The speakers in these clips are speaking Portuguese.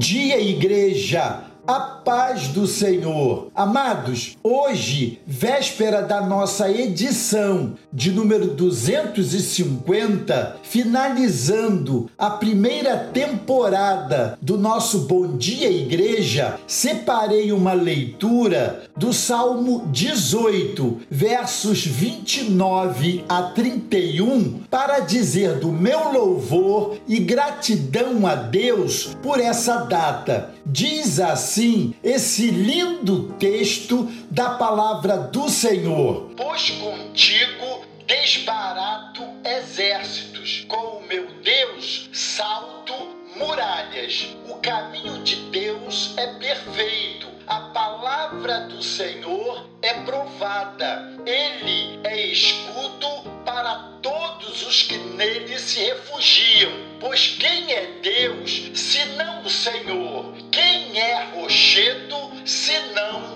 dia, igreja! A paz do Senhor. Amados, hoje, véspera da nossa edição de número 250, finalizando a primeira temporada do nosso Bom Dia Igreja, separei uma leitura do Salmo 18, versos 29 a 31, para dizer do meu louvor e gratidão a Deus por essa data. Diz assim assim esse lindo texto da palavra do Senhor. Pois contigo desbarato exércitos, com o meu Deus salto muralhas. O caminho de Deus é perfeito. A palavra do Senhor é provada. Ele é escudo para todos os que nele se refugiam. Pois quem é Deus senão o Senhor? Quem é rochedo senão?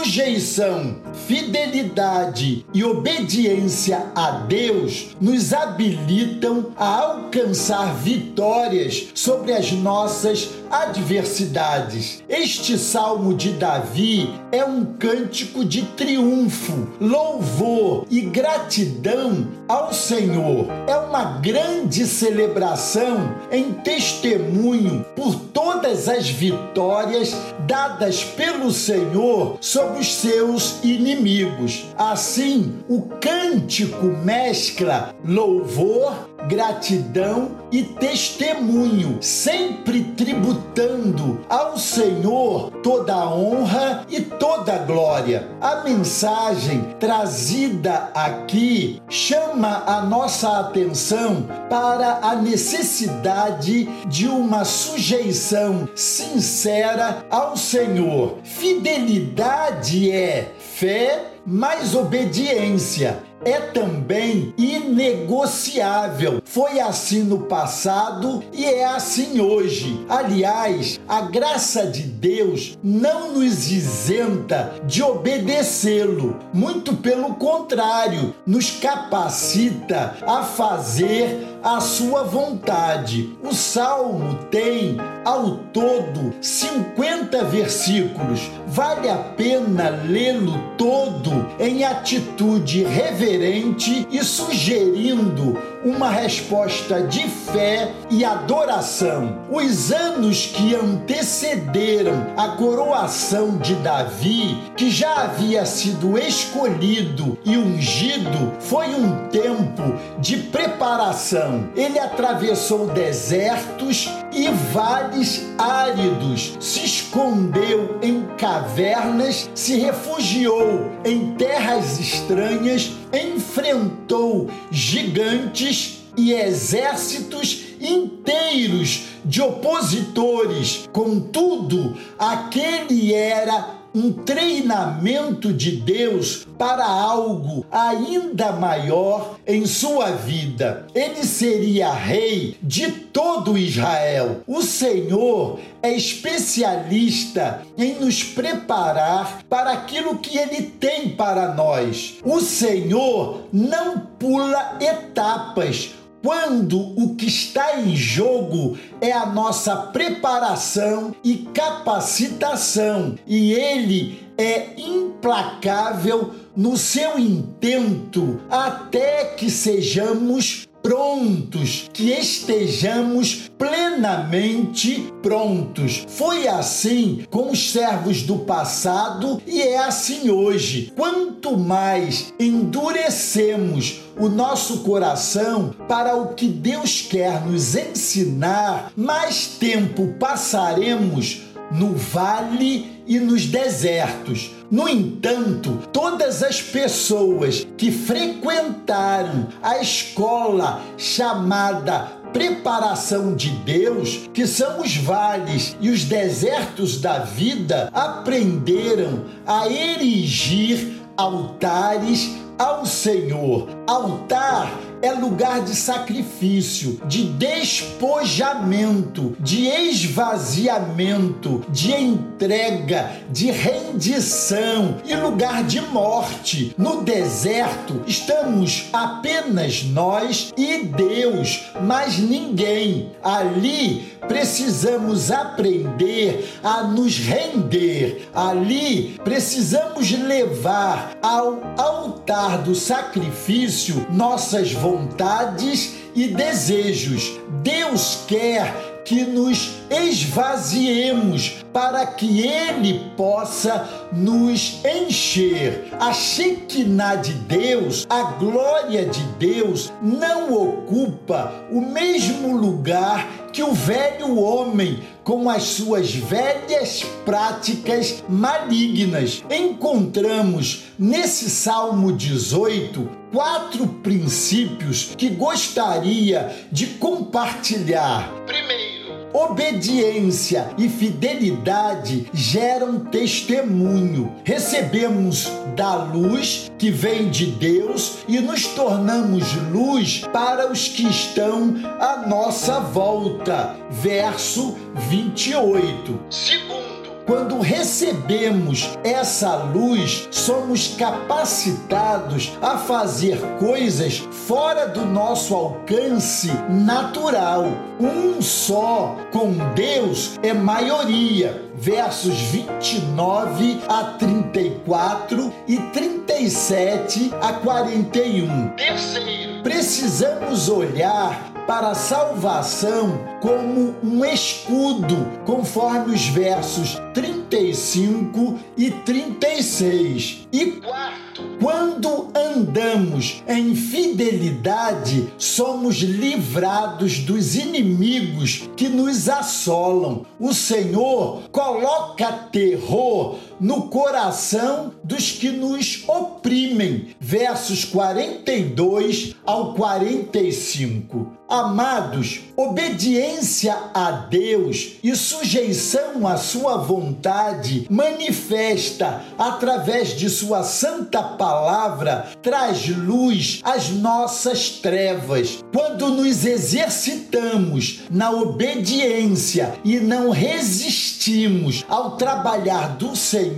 Sujeição, fidelidade e obediência a Deus nos habilitam a alcançar vitórias sobre as nossas adversidades. Este salmo de Davi é um cântico de triunfo, louvor e gratidão ao Senhor. É uma grande celebração em testemunho por todas as vitórias dadas pelo Senhor sobre os seus inimigos. Assim, o cântico mescla louvor, gratidão e testemunho, sempre tributando ao Senhor toda a honra e toda glória. A mensagem trazida aqui chama a nossa atenção para a necessidade de uma sujeição sincera ao Senhor. Fidelidade é fé mais obediência é também inegociável. Foi assim no passado e é assim hoje. Aliás, a graça de Deus não nos isenta de obedecê-lo, muito pelo contrário, nos capacita a fazer a sua vontade. O salmo tem ao todo 50 versículos. Vale a pena lê-lo todo em atitude reverente e sugerindo uma resposta de fé e adoração. Os anos que antecederam a coroação de Davi, que já havia sido escolhido e ungido, foi um tempo de preparação. Ele atravessou desertos e vales áridos, se escondeu em cavernas, se refugiou em terras estranhas, enfrentou gigantes e exércitos inteiros de opositores. Contudo, aquele era um treinamento de Deus para algo ainda maior em sua vida. Ele seria rei de todo Israel. O Senhor é especialista em nos preparar para aquilo que ele tem para nós. O Senhor não pula etapas quando o que está em jogo é a nossa preparação e capacitação, e ele é implacável no seu intento até que sejamos prontos, que estejamos plenamente prontos. Foi assim com os servos do passado e é assim hoje. Quanto mais endurecemos o nosso coração para o que Deus quer nos ensinar, mais tempo passaremos no vale e nos desertos. No entanto, todas as pessoas que frequentaram a escola chamada preparação de Deus, que são os vales e os desertos da vida, aprenderam a erigir altares ao Senhor. Altar é lugar de sacrifício, de despojamento, de esvaziamento, de entrega, de rendição e lugar de morte. No deserto estamos apenas nós e Deus, mas ninguém. Ali precisamos aprender a nos render. Ali precisamos levar ao altar do sacrifício nossas vontades e desejos. Deus quer que nos esvaziemos para que Ele possa nos encher. A Shekinah de Deus, a glória de Deus, não ocupa o mesmo lugar que o velho homem com as suas velhas práticas malignas. Encontramos nesse Salmo 18 quatro princípios que gostaria de compartilhar. Primeiro, Obediência e fidelidade geram testemunho. Recebemos da luz que vem de Deus e nos tornamos luz para os que estão à nossa volta. Verso 28. Segundo, quando recebemos essa luz, somos capacitados a fazer coisas fora do nosso alcance natural. Um só com Deus é maioria. Versos 29 a 34 e 37 a 41. Terceiro, precisamos olhar para a salvação como um escudo, conforme os versos 35 e 36. E quarto, quando andamos em fidelidade, somos livrados dos inimigos que nos assolam. O Senhor coloca terror no coração dos que nos oprimem. Versos 42 ao 45. Amados, obediência a Deus e sujeição à sua vontade manifesta através de sua santa palavra traz luz às nossas trevas. Quando nos exercitamos na obediência e não resistimos ao trabalhar do Senhor,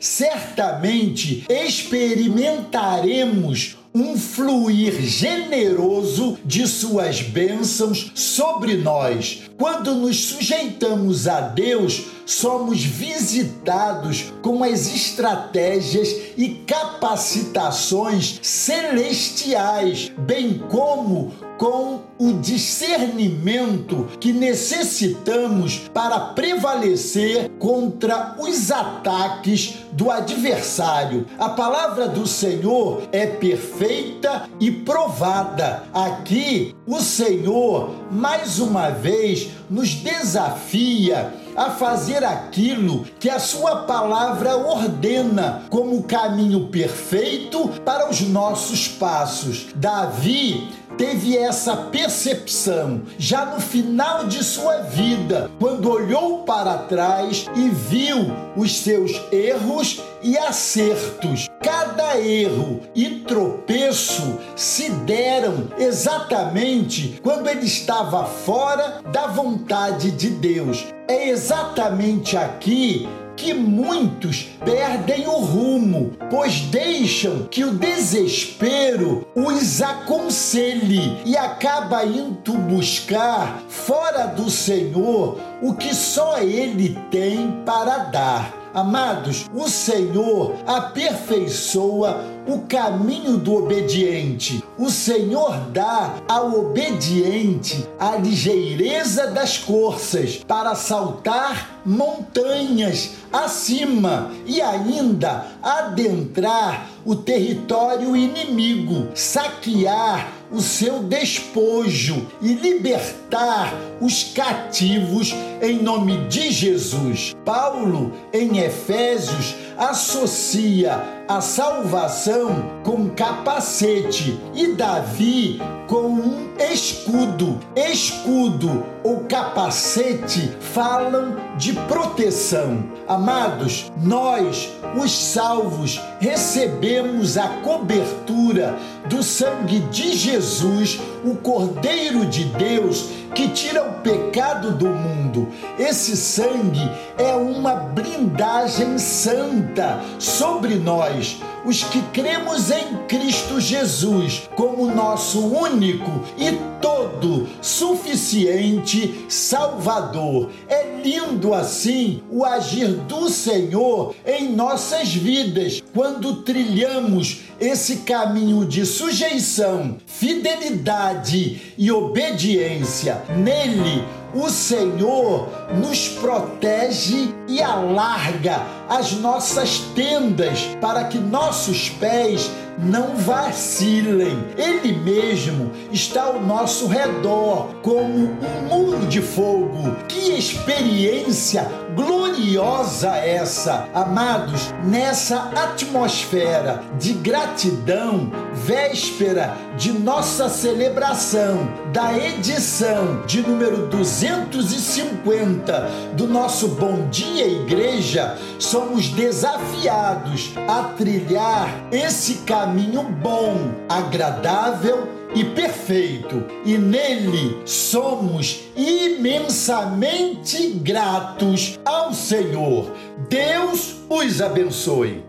certamente experimentaremos um fluir generoso de suas bênçãos sobre nós. Quando nos sujeitamos a Deus, somos visitados com as estratégias e capacitações celestiais, bem como com o discernimento que necessitamos para prevalecer contra os ataques do adversário. A palavra do Senhor é perfeita e provada. Aqui, o Senhor, mais uma vez, nos desafia a fazer aquilo que a Sua palavra ordena como caminho perfeito para os nossos passos. Davi teve essa percepção já no final de sua vida, quando olhou para trás e viu os seus erros e acertos. Cada erro e tropeço se deram exatamente quando ele estava fora da vontade de Deus. É exatamente aqui que muitos perdem o rumo, pois deixam que o desespero os aconselhe e acaba indo buscar fora do Senhor o que só ele tem para dar. Amados, o Senhor aperfeiçoa o caminho do obediente. O Senhor dá ao obediente a ligeireza das corças para saltar montanhas acima e ainda adentrar o território inimigo, saquear o seu despojo e libertar os cativos em nome de Jesus. Paulo, em Efésios, associa a salvação com capacete e Davi com um escudo. Escudo ou capacete falam de proteção. Amados, nós, os salvos, recebemos a cobertura do sangue de Jesus, o Cordeiro de Deus que tira o pecado do mundo. Esse sangue é uma blindagem santa sobre nós, os que cremos em Cristo Jesus como nosso único e todo suficiente Salvador. É lindo assim o agir do Senhor em nossas vidas quando trilhamos esse caminho de sujeição, fidelidade e obediência. Nele, o Senhor nos protege e alarga as nossas tendas para que nossos pés não vacilem. Ele mesmo está ao nosso redor como um muro de fogo. Que experiência gloriosa essa! Amados, nessa atmosfera de gratidão, véspera de nossa celebração da edição de número 250 do nosso Bom Dia Igreja, somos desafiados a trilhar esse caminho bom, agradável e perfeito, e nele somos imensamente gratos ao Senhor. Deus os abençoe.